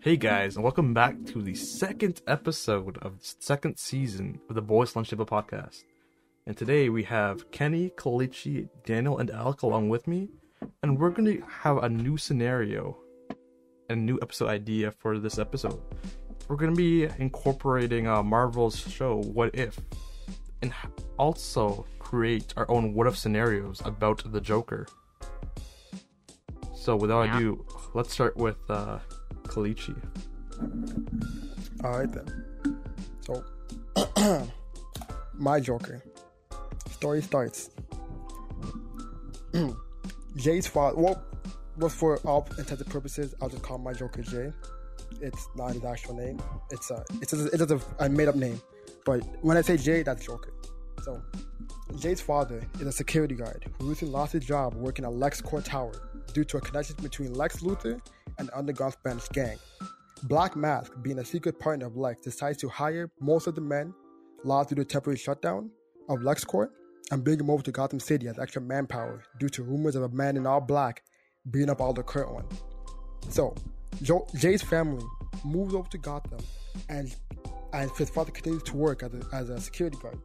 Hey guys, and welcome back to the second episode of the second season of the Boys Lunch Table podcast. And today we have Kenny, Kalichi, Daniel, and Alec along with me, and we're going to have a new scenario and a new episode idea for this episode. We're going to be incorporating uh, Marvel's show What If, and also create our own what if scenarios about the Joker. So without Yeah. ado, let's start with uh, Kalichi. All right then. So, my Joker. Story starts. Jay's father. Well, but for all intents and purposes, I'll just call my Joker Jay. It's not his actual name. It's a it's a, it's a, a made up name. But when I say Jay, that's Joker. So, Jay's father is a security guard who recently lost his job working at LexCorp Tower due to a connection between Lex Luthor and Underground Spanish gang. Black Mask, being a secret partner of Lex, decides to hire most of the men lost to the temporary shutdown of LexCorp and bring them over to Gotham City as extra manpower due to rumors of a man in all black beating up all the current ones. So, Jay's family moves over to Gotham and and his father continues to work as a, as a security guard.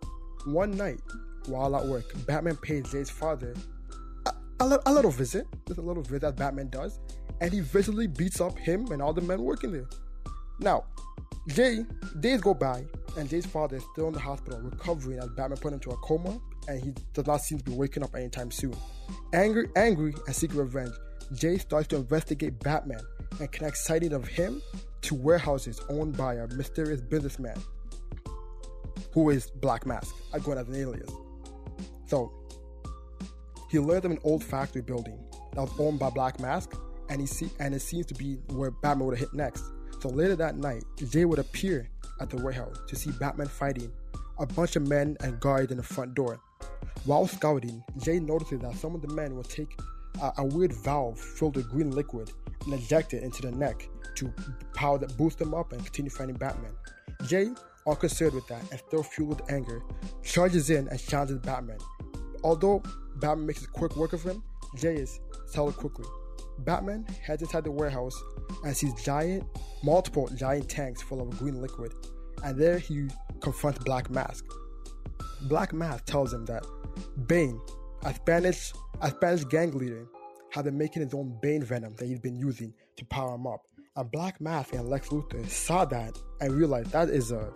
One night, while at work, Batman pays Jay's father a, a, a little visit, just a little visit that Batman does, and he visibly beats up him and all the men working there. Now, Jay, days go by, and Jay's father is still in the hospital recovering as Batman put him into a coma, and he does not seem to be waking up anytime soon. Angry, angry, and seeking revenge, Jay starts to investigate Batman and connects sighting of him to warehouses owned by a mysterious businessman who is Black Mask, I going as an alias. So, he learned of an old factory building that was owned by Black Mask, and he see, and it seems to be where Batman would have hit next. So later that night, Jay would appear at the warehouse to see Batman fighting a bunch of men and guards in the front door. While scouting, Jay notices that some of the men will take a, a weird valve filled with green liquid and inject it into the neck to power that boost them up and continue fighting Batman. Jay, all concerned with that and still fueled with anger, charges in and challenges Batman. Although Batman makes a quick work of him, Jay is settled quickly. Batman heads inside the warehouse and sees giant, multiple giant tanks full of green liquid, and there he confronts Black Mask. Black Mask tells him that Bane, a Spanish, a Spanish gang leader, had been making his own Bane venom that he's been using to power him up. And Black Mask and Lex Luthor saw that and realized that is a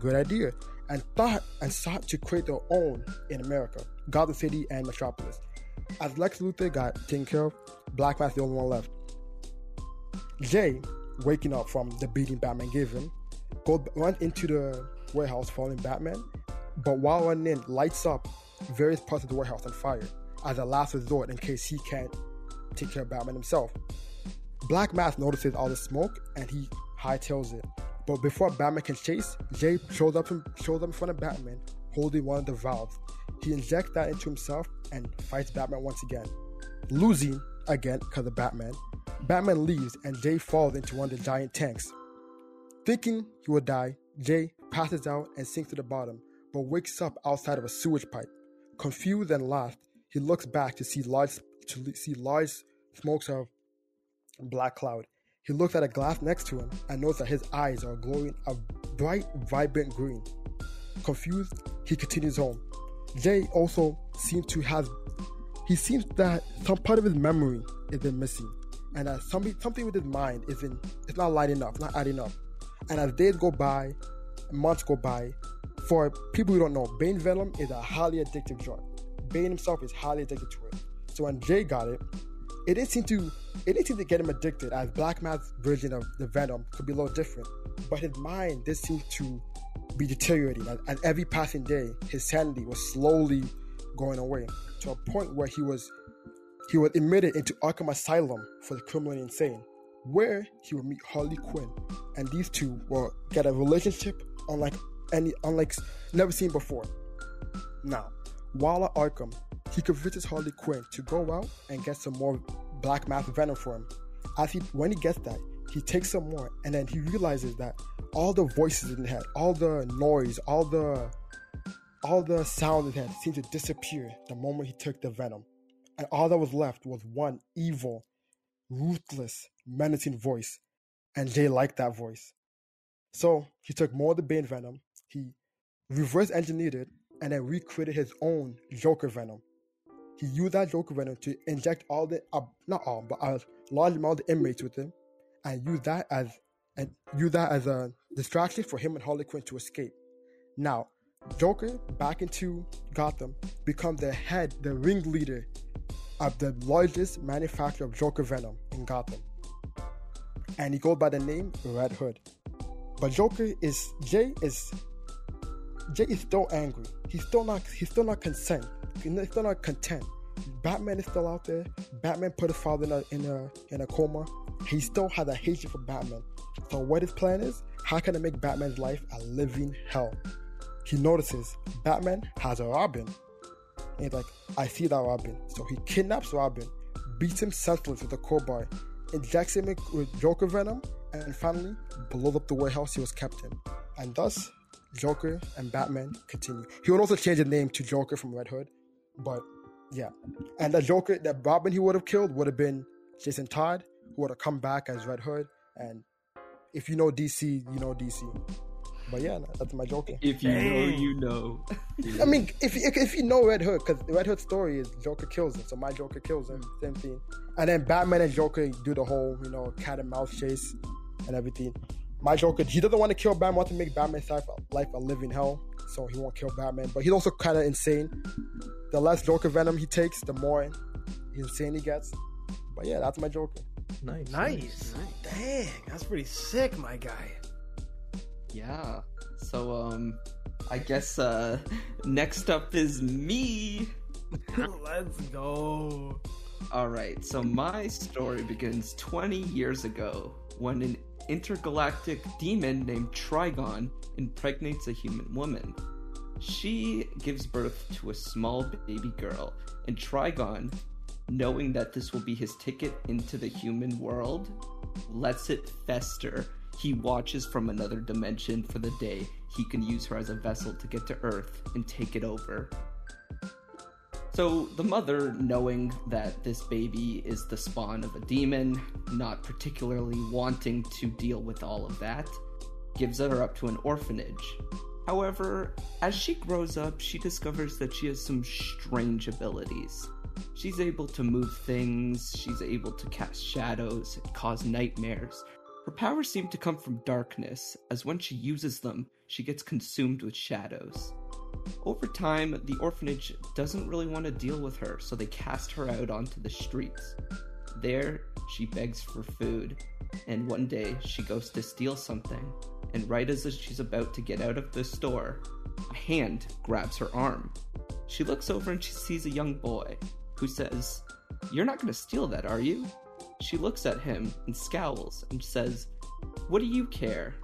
good idea, and thought and sought to create their own in America, Gotham City and Metropolis. As Lex Luthor got taken care of, Black Mask the only one left. Jay, waking up from the beating Batman gave him, goes runs into the warehouse following Batman, but while running in, lights up various parts of the warehouse on fire as a last resort in case he can't take care of Batman himself. Black Mask notices all the smoke and he hightails it. But before Batman can chase, Jay shows up in, shows up in front of Batman holding one of the valves. He injects that into himself and fights Batman once again. Losing again because of Batman, Batman leaves and Jay falls into one of the giant tanks. Thinking he will die, Jay passes out and sinks to the bottom, but wakes up outside of a sewage pipe. Confused and lost, he looks back to see large to see large smokes of black cloud. He looks at a glass next to him and notes that his eyes are glowing a bright, vibrant green. Confused, he continues home. Jay also seems to have he seems that some part of his memory has been missing, and that something something with his mind isn't it's not lighting up, not adding up. And as days go by, months go by, for people who don't know, Bane Venom is a highly addictive drug. Bane himself is highly addicted to it. So when Jay got it, it didn't seem to it didn't seem to get him addicted as Black Mask's version of the Venom could be a little different. But his mind did seem to be deteriorating And, as every passing day his sanity was slowly going away to a point where he was he was admitted into Arkham Asylum for the criminally insane, where he would meet Harley Quinn, and these two will get a relationship unlike any unlike never seen before. Now, while at Arkham, he convinces Harley Quinn to go out and get some more Black Mask Venom for him. As he when he gets that, he takes some more, and then he realizes that all the voices in his head, all the noise, all the all the sound in his head seemed to disappear the moment he took the venom. And all that was left was one evil, ruthless, menacing voice and Jay liked that voice. So he took more of the Bane venom, he reverse engineered it, and then recreated his own Joker venom. He used that Joker venom to inject all the, uh, not all, but a large amount of inmates with him, and use that as and use that as a distraction for him and Harley Quinn to escape. Now, Joker back into Gotham becomes the head, the ringleader of the largest manufacturer of Joker venom in Gotham, and he goes by the name Red Hood. But Joker is Jay is Jay is still angry. He's still not he's still not content. He's still not content. Batman is still out there. Batman put his father in a in a in a coma. He still has a hatred for Batman. So what his plan is? How can I make Batman's life a living hell? He notices Batman has a Robin. And he's like, I see that Robin. So he kidnaps Robin, beats him senseless with a crowbar, injects him with Joker venom, and finally blows up the warehouse he was kept in. And thus, Joker and Batman continue. He would also change the name to Joker from Red Hood, but yeah. And the Joker, that Robin he would have killed would have been Jason Todd, who would have come back as Red Hood. And if you know DC, you know DC. But yeah, that's my Joker. If you know, you know. I mean, if if you know Red Hood, because Red Hood's story is Joker kills him, so my Joker kills him, hmm. same thing. And then Batman and Joker do the whole, you know, cat and mouse chase and everything. My Joker, he doesn't want to kill Batman, wants to make Batman's life, life a living hell, so he won't kill Batman. But he's also kind of insane. The less Joker venom he takes, the more insane he gets. But yeah, that's my Joker. Nice. Nice. Dang, that's pretty sick, my guy. Yeah. So um I guess uh next up is me. Let's go. All right. So my story begins 20 years ago when an intergalactic demon named Trigon impregnates a human woman. She gives birth to a small baby girl, and Trigon, knowing that this will be his ticket into the human world, lets it fester. He watches from another dimension for the day he can use her as a vessel to get to Earth and take it over. So, the mother, knowing that this baby is the spawn of a demon, not particularly wanting to deal with all of that, gives her up to an orphanage. However, as she grows up, she discovers that she has some strange abilities. She's able to move things, she's able to cast shadows, and cause nightmares. Her powers seem to come from darkness, as when she uses them, she gets consumed with shadows. Over time, the orphanage doesn't really want to deal with her, so they cast her out onto the streets. There, she begs for food, and one day she goes to steal something, and right as she's about to get out of the store, a hand grabs her arm. She looks over and she sees a young boy who says, You're not going to steal that, are you? She looks at him and scowls and says, What do you care?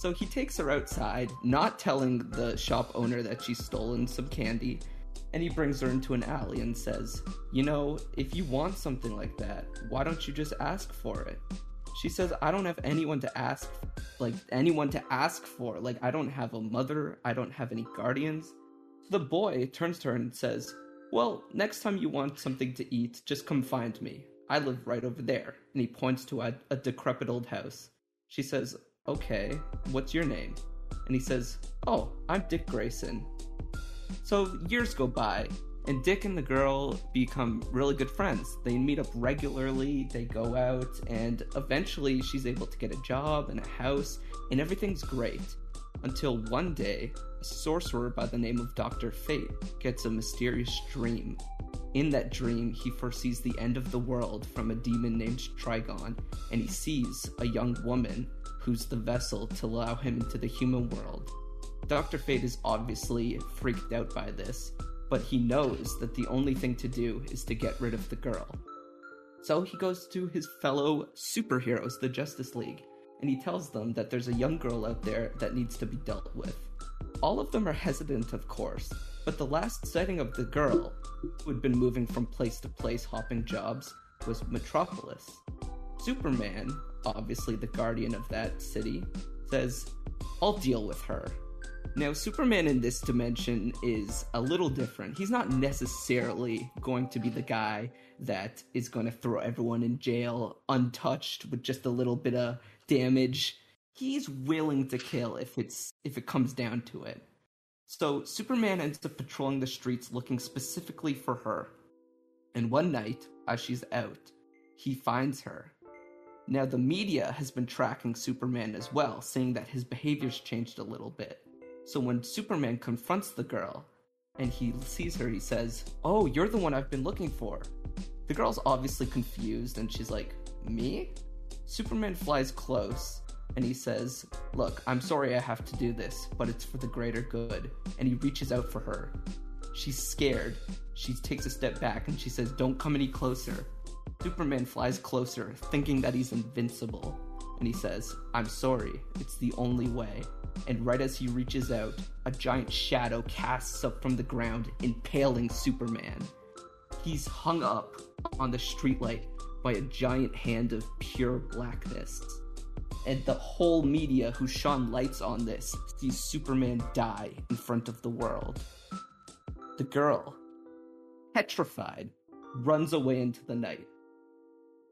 So he takes her outside, not telling the shop owner that she's stolen some candy, and he brings her into an alley and says, You know, if you want something like that, why don't you just ask for it? She says, I don't have anyone to ask, like, anyone to ask for. Like, I don't have a mother, I don't have any guardians. The boy turns to her and says, Well, next time you want something to eat, just come find me. I live right over there. And he points to a, a decrepit old house. She says, Okay, what's your name? And he says, Oh, I'm Dick Grayson. So years go by, and Dick and the girl become really good friends. They meet up regularly, they go out, and eventually she's able to get a job and a house, and everything's great. Until one day, a sorcerer by the name of Dr. Fate gets a mysterious dream. In that dream, he foresees the end of the world from a demon named Trigon, and he sees a young woman who's the vessel to allow him into the human world. Dr. Fate is obviously freaked out by this, but he knows that the only thing to do is to get rid of the girl. So he goes to his fellow superheroes, the Justice League, and he tells them that there's a young girl out there that needs to be dealt with. All of them are hesitant, of course, but the last sighting of the girl, who had been moving from place to place hopping jobs, was Metropolis. Superman, obviously the guardian of that city, says, I'll deal with her. Now, Superman in this dimension is a little different. He's not necessarily going to be the guy that is going to throw everyone in jail untouched with just a little bit of damage. He's willing to kill if it's if it comes down to it. So Superman ends up patrolling the streets looking specifically for her. And one night, as she's out, he finds her. Now, the media has been tracking Superman as well, saying that his behavior's changed a little bit. So when Superman confronts the girl and he sees her, he says, Oh, you're the one I've been looking for. The girl's obviously confused and she's like, Me? Superman flies close and he says, Look, I'm sorry I have to do this, but it's for the greater good. And he reaches out for her. She's scared. She takes a step back and she says, Don't come any closer. Superman flies closer, thinking that he's invincible. And he says, I'm sorry, it's the only way. And right as he reaches out, a giant shadow casts up from the ground, impaling Superman. He's hung up on the streetlight by a giant hand of pure blackness. And the whole media who shone lights on this sees Superman die in front of the world. The girl, petrified, runs away into the night.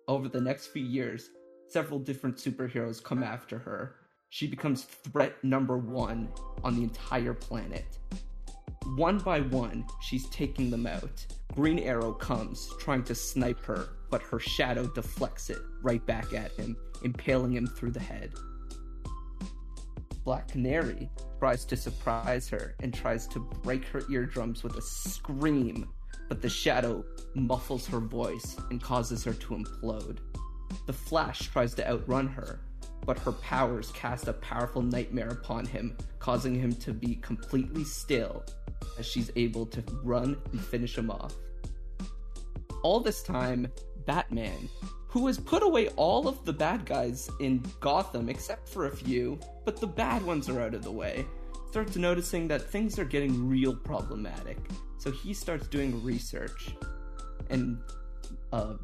Over the next few years, several different superheroes come after her. She becomes threat number one on the entire planet. One by one, she's taking them out. Green Arrow comes, trying to snipe her, but her shadow deflects it right back at him, impaling him through the head. Black Canary tries to surprise her and tries to break her eardrums with a scream, but the shadow muffles her voice and causes her to implode. The Flash tries to outrun her, but her powers cast a powerful nightmare upon him, causing him to be completely still as she's able to run and finish him off. All this time, Batman, who has put away all of the bad guys in Gotham except for a few, but the bad ones are out of the way, starts noticing that things are getting real problematic. So he starts doing research. And, uh,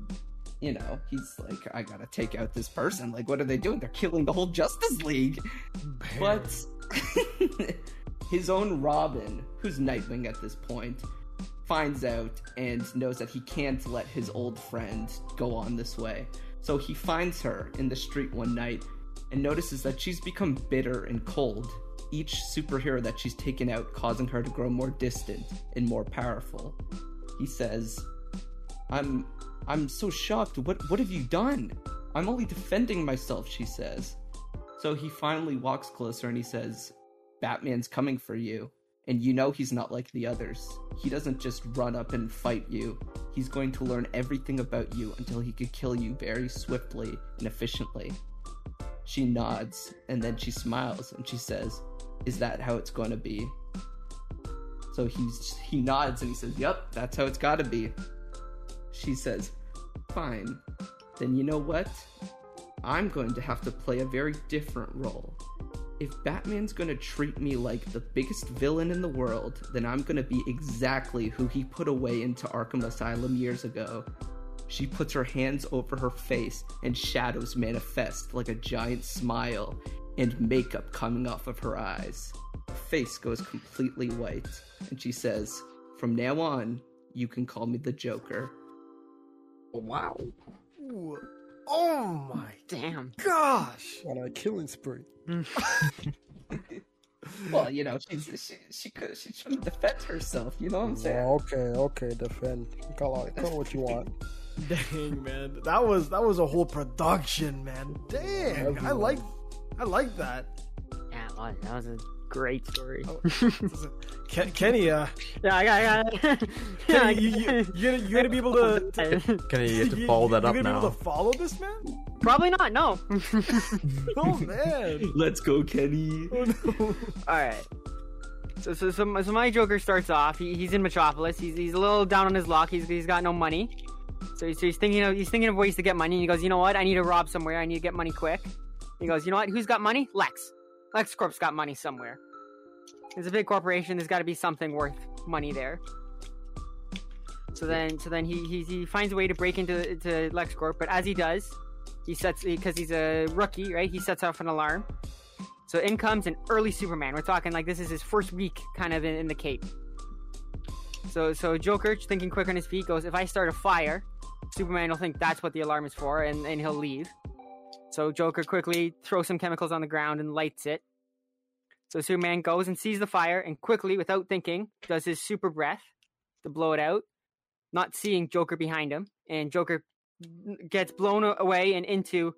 you know, he's like, I gotta take out this person. Like, what are they doing? They're killing the whole Justice League. But his own Robin, who's Nightwing at this point, finds out and knows that he can't let his old friend go on this way. So he finds her in the street one night and notices that she's become bitter and cold. Each superhero that she's taken out causing her to grow more distant and more powerful. He says, "I'm I'm so shocked. What what have you done? I'm only defending myself," she says. So he finally walks closer and he says, Batman's coming for you. And you know he's not like the others. He doesn't just run up and fight you. He's going to learn everything about you until he could kill you very swiftly and efficiently. She nods and then she smiles and she says, Is that how it's going to be? So he's, he nods and he says, Yep, that's how it's got to be. She says, Fine. Then you know what? I'm going to have to play a very different role. If Batman's gonna treat me like the biggest villain in the world, then I'm gonna be exactly who he put away into Arkham Asylum years ago. She puts her hands over her face, and shadows manifest like a giant smile, and makeup coming off of her eyes. Her face goes completely white, and she says, From now on, you can call me the Joker. Wow. Ooh. Oh my Damn. gosh! On a killing spree. Well, you know, she's, she she could she's trying to defend herself. You know what I'm saying? Oh, okay, okay, defend. Call, out, call what you want. Dang man, that was that was a whole production, man. Dang, I like I like that. Yeah, that was a great story. Oh. Ken, Kenny, uh, yeah, I got, I got. Kenny, you, you, you, gonna, you gonna be able to, to Can you get to follow that you up gonna be able to follow this man? Probably not. No. Oh man! Let's go, Kenny. Oh no! All right. So, so, so, my- so my Joker starts off. He, he's in Metropolis. He's, he's a little down on his luck. He's, he's got no money. So, he's, so he's thinking of he's thinking of ways to get money. And he goes, you know what? I need to rob somewhere. I need to get money quick. He goes, you know what? Who's got money? Lex. LexCorp's got money somewhere. There's a big corporation. There's got to be something worth money there. So then, so then he, he he finds a way to break into to LexCorp. But as he does, he sets because he's a rookie, right? He sets off an alarm So in comes an early Superman. We're talking like this is his first week, kind of in, in the Cape. So so Joker, thinking quick on his feet, goes, "If I start a fire, Superman will think that's what the alarm is for, and, and he'll leave." So Joker quickly throws some chemicals on the ground and lights it. So Superman goes and sees the fire, and quickly, without thinking, does his super breath to blow it out, not seeing Joker behind him, and Joker gets blown away and into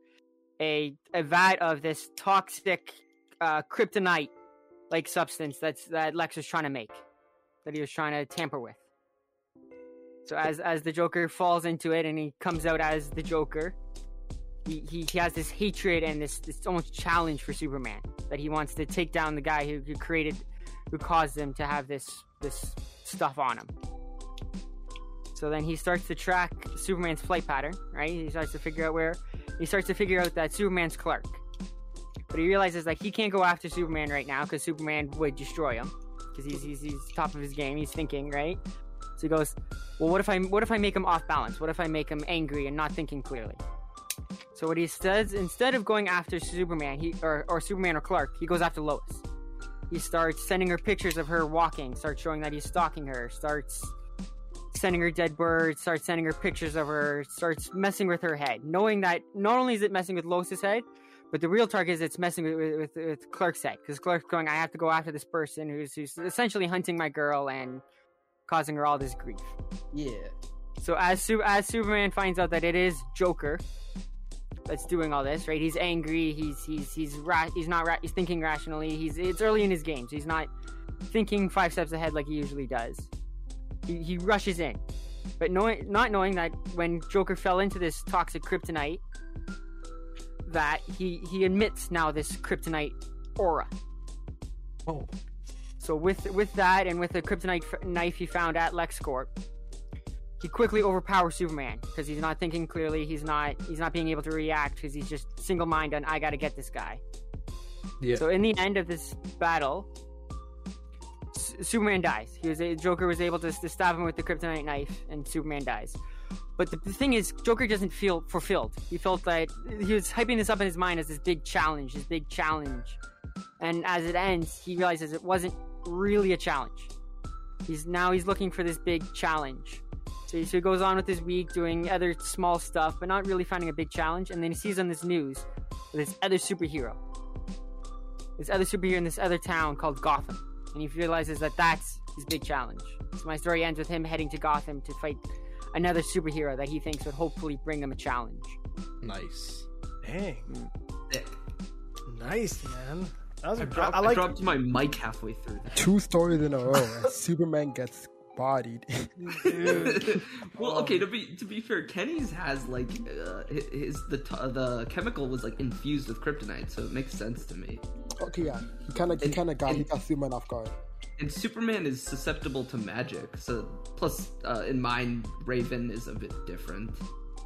a a vat of this toxic uh, kryptonite like substance that's that Lex was trying to make, that he was trying to tamper with. So as as the Joker falls into it and he comes out as the Joker, he, he, has this hatred and this, this almost challenge for Superman that he wants to take down the guy who, who created who caused him to have this this stuff on him. So then he starts to track Superman's flight pattern, right? He starts to figure out where he starts to figure out that Superman's Clark. But he realizes like he can't go after Superman right now because Superman would destroy him because he's, he's he's top of his game. He's thinking right. So he goes, well, what if I what if I make him off balance? What if I make him angry and not thinking clearly? So what he says instead of going after Superman, he or, or Superman or Clark, he goes after Lois. He starts sending her pictures of her walking, starts showing that he's stalking her, starts sending her dead birds, starts sending her pictures of her, starts messing with her head, knowing that not only is it messing with Lois's head, but the real target is it's messing with, with, with Clark's head. Because Clark's going, I have to go after this person who's, who's essentially hunting my girl and causing her all this grief. Yeah. So as as Superman finds out that it is Joker that's doing all this, right? He's angry. He's he's he's ra- he's not ra- he's thinking rationally. He's it's early in his games. He's not thinking five steps ahead like he usually does. He, he rushes in, but knowing not knowing that when Joker fell into this toxic kryptonite, that he he emits now this kryptonite aura. Oh, So with with that and with the kryptonite f- knife he found at LexCorp, he quickly overpowers Superman because he's not thinking clearly. He's not he's not being able to react because he's just single minded on I got to get this guy. yeah. So in the end of this battle, S- Superman dies. He was a, Joker was able to, to stab him with the kryptonite knife, and Superman dies. But the, the thing is, Joker doesn't feel fulfilled. He felt that he was hyping this up in his mind as this big challenge, this big challenge. And as it ends, he realizes it wasn't really a challenge. He's now he's looking for this big challenge. So he, so goes on with his week doing other small stuff, but not really finding a big challenge. And then he sees on this news this other superhero, this other superhero in this other town called Gotham, and he realizes that that's his big challenge. So my story ends with him heading to Gotham to fight another superhero that he thinks would hopefully bring him a challenge. nice. Dang, hmm. Sick. nice man. That was I, a dropped, I like. I dropped my mic halfway through. Two stories in a row, Superman gets bodied. well, okay. To be to be fair, Kenny's has like uh, his the t- the chemical was like infused with kryptonite, so it makes sense to me. okay, yeah, he kind of he kind of got he and- got Superman off guard. And Superman is susceptible to magic, so plus uh, in mine, Raven is a bit different.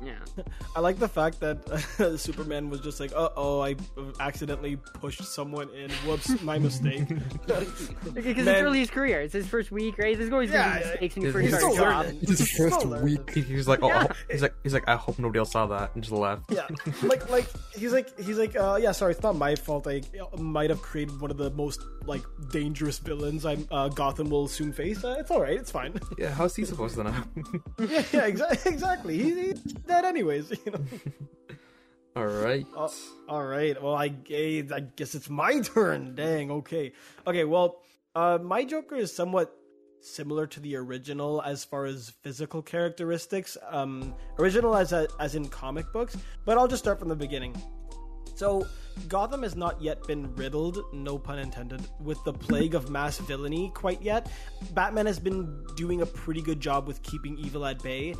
Yeah. I like the fact that Superman was just like, "Uh oh, I accidentally pushed someone in. Whoops, my mistake." Because it's Man. early his career. It's his first week, right? There's always Yeah, gonna be mistakes when you he's first start job. learning. It's his first week. He, he's like, oh, Yeah. he's like, he's like, I hope nobody else saw that, and just left. yeah, like like he's like he's like, uh, yeah, sorry, it's not my fault. I might have created one of the most like dangerous villains. I'm uh, Gotham will soon face. Uh, it's all right. It's fine. Yeah, how's he supposed to know? yeah, yeah, exactly. Exactly. He, he's dead anyways. You know. All right. Oh, all right. Well, I, I guess it's my turn. Dang. Okay. Okay. Well, uh, my Joker is somewhat similar to the original as far as physical characteristics. Um, original as a, as in comic books, but I'll just start from the beginning. So, Gotham has not yet been riddled, no pun intended, with the plague of mass villainy quite yet. Batman has been doing a pretty good job with keeping evil at bay.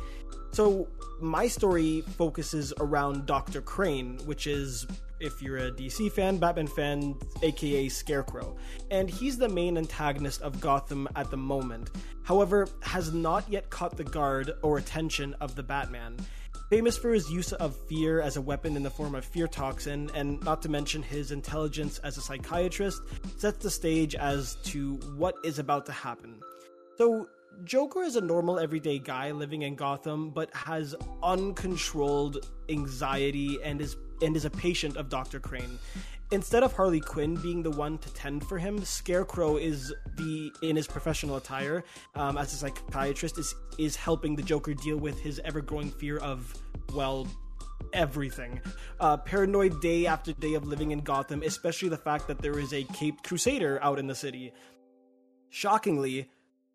So, my story focuses around Dr. Crane, which is, if you're a DC fan, Batman fan, aka Scarecrow. And he's the main antagonist of Gotham at the moment. However, has not yet caught the guard or attention of the Batman. Famous for his use of fear as a weapon in the form of fear toxin, and not to mention his intelligence as a psychiatrist, sets the stage as to what is about to happen. So, Joker is a normal everyday guy living in Gotham, but has uncontrolled anxiety and is and is a patient of Dr. Crane. Instead of Harley Quinn being the one to tend for him, Scarecrow is the in his professional attire um, as a psychiatrist is is helping the Joker deal with his ever growing fear of well everything. Uh, paranoid day after day of living in Gotham, especially the fact that there is a caped crusader out in the city. Shockingly,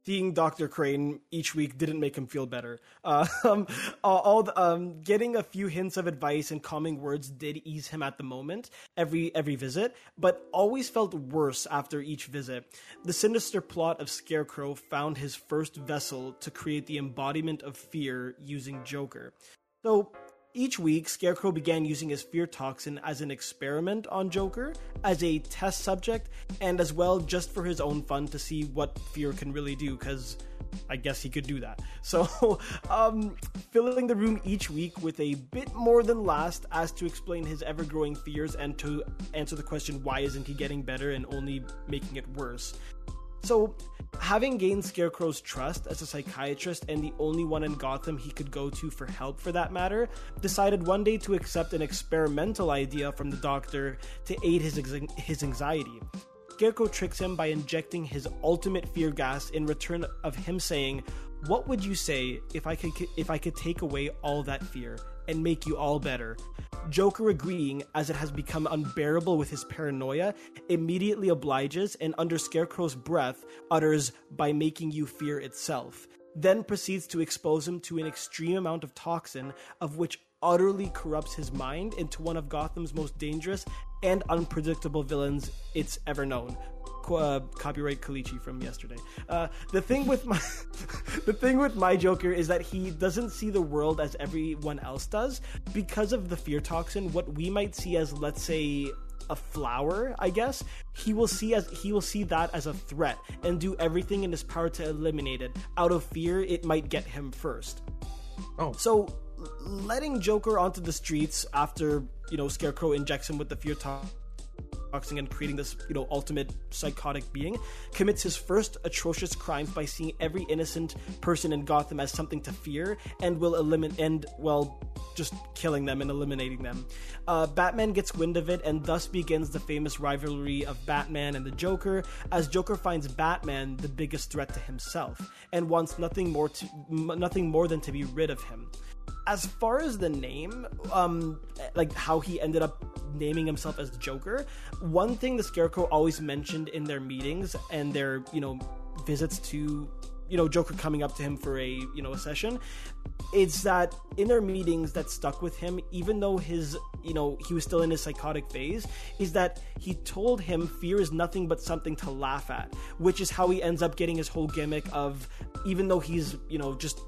seeing Dr. Crane each week didn't make him feel better. Um, all the, um, getting a few hints of advice and calming words did ease him at the moment, every every visit, but always felt worse after each visit. The sinister plot of Scarecrow found his first vessel to create the embodiment of fear using Joker. So each week, Scarecrow began using his fear toxin as an experiment on Joker, as a test subject, and as well just for his own fun to see what fear can really do, because I guess he could do that. So, um, filling the room each week with a bit more than last as to explain his ever growing fears and to answer the question why isn't he getting better and only making it worse. So, having gained Scarecrow's trust as a psychiatrist and the only one in Gotham he could go to for help for that matter, decided one day to accept an experimental idea from the doctor to aid his, ex- his anxiety. Scarecrow tricks him by injecting his ultimate fear gas in return of him saying, "What would you say if I could if I could take away all that fear and make you all better?" Joker agreeing, as it has become unbearable with his paranoia, immediately obliges and, under Scarecrow's breath, utters, by making you fear itself. Then proceeds to expose him to an extreme amount of toxin, of which utterly corrupts his mind into one of Gotham's most dangerous and unpredictable villains it's ever known. Uh, copyright Kalichi from yesterday. Uh, the thing with my the thing with my Joker is that he doesn't see the world as everyone else does because of the fear toxin. What we might see as, let's say, a flower, I guess, he will see as he will see that as a threat and do everything in his power to eliminate it. Out of fear, it might get him first. Oh. So letting Joker onto the streets after, you know, Scarecrow injects him with the fear toxin and creating this, you know, ultimate psychotic being, commits his first atrocious crimes by seeing every innocent person in Gotham as something to fear and will eliminate and well just killing them and eliminating them. Uh, Batman gets wind of it, and thus begins the famous rivalry of Batman and the Joker, as Joker finds Batman the biggest threat to himself and wants nothing more to nothing more than to be rid of him as far as the name, um, like how he ended up naming himself as Joker, one thing the Scarecrow always mentioned in their meetings and their, you know, visits to, you know, Joker coming up to him for a, you know, a session, is that in their meetings that stuck with him, even though his, you know, he was still in his psychotic phase, is that he told him fear is nothing but something to laugh at, which is how he ends up getting his whole gimmick of, even though he's, you know, just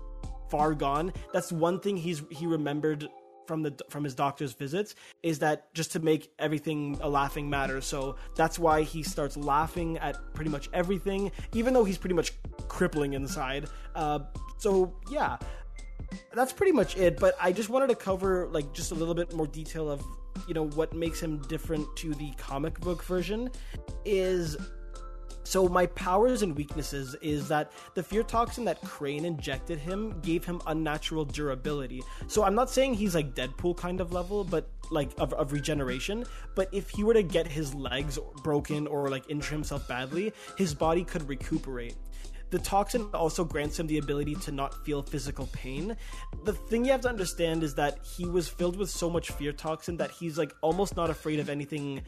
far gone. That's one thing he's he remembered from the from his doctor's visits is that just to make everything a laughing matter. So that's why he starts laughing at pretty much everything, even though he's pretty much crippling inside. Uh, so yeah, that's pretty much it. But I just wanted to cover like just a little bit more detail of you know what makes him different to the comic book version is so my powers and weaknesses is that the fear toxin that Crane injected him gave him unnatural durability. So I'm not saying he's like Deadpool kind of level, but like of, of regeneration. But if he were to get his legs broken or like injure himself badly, his body could recuperate. The toxin also grants him the ability to not feel physical pain. The thing you have to understand is that he was filled with so much fear toxin that he's like almost not afraid of anything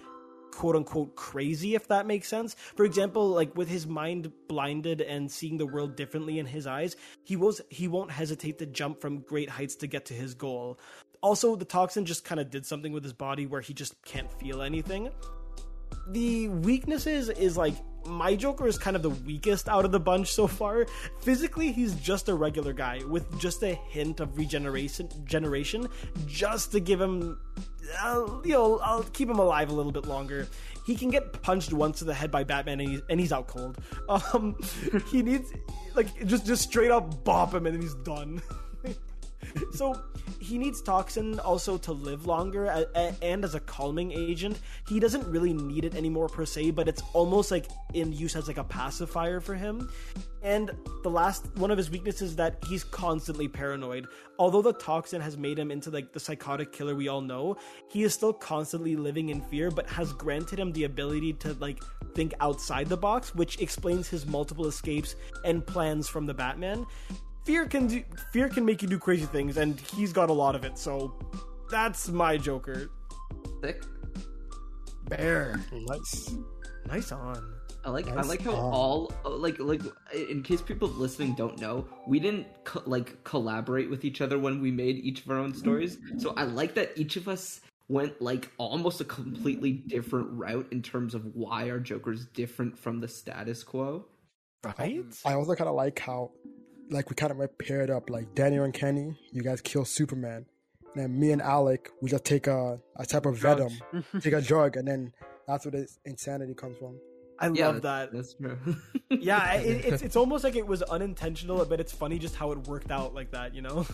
quote unquote crazy if that makes sense. For example like with his mind blinded and seeing the world differently in his eyes he was he won't hesitate to jump from great heights to get to his goal. Also the toxin just kind of did something with his body where he just can't feel anything. The weaknesses is like my Joker is kind of the weakest out of the bunch so far. Physically, he's just a regular guy with just a hint of regeneration, generation, just to give him, uh, you know, I'll keep him alive a little bit longer. He can get punched once to the head by Batman, and he's, and he's out cold. Um, he needs like just just straight up bop him, and then he's done. so he needs toxin also to live longer a- a- and as a calming agent he doesn't really need it anymore per se but it's almost like in use as like a pacifier for him. And the last one of his weaknesses is that he's constantly paranoid. Although the toxin has made him into like the psychotic killer we all know he is still constantly living in fear but has granted him the ability to like think outside the box which explains his multiple escapes and plans from the batman fear can do, fear can make you do crazy things and he's got a lot of it so that's my joker Sick. bear Nice. nice on I like I like how Oh. all uh, like like in case people listening don't know, we didn't co- like collaborate with each other when we made each of our own stories. So I like that each of us went like almost a completely different route in terms of why our Joker's different from the status quo. right I also kind of like how, like, we kind of like paired up. Like Daniel and Kenny, you guys kill Superman. And then me and Alec, we just take a, a type of venom, take a drug, and then that's where this insanity comes from. i Yeah, love that That's true. yeah it, it's, it's almost like it was unintentional but it's funny just how it worked out like that you know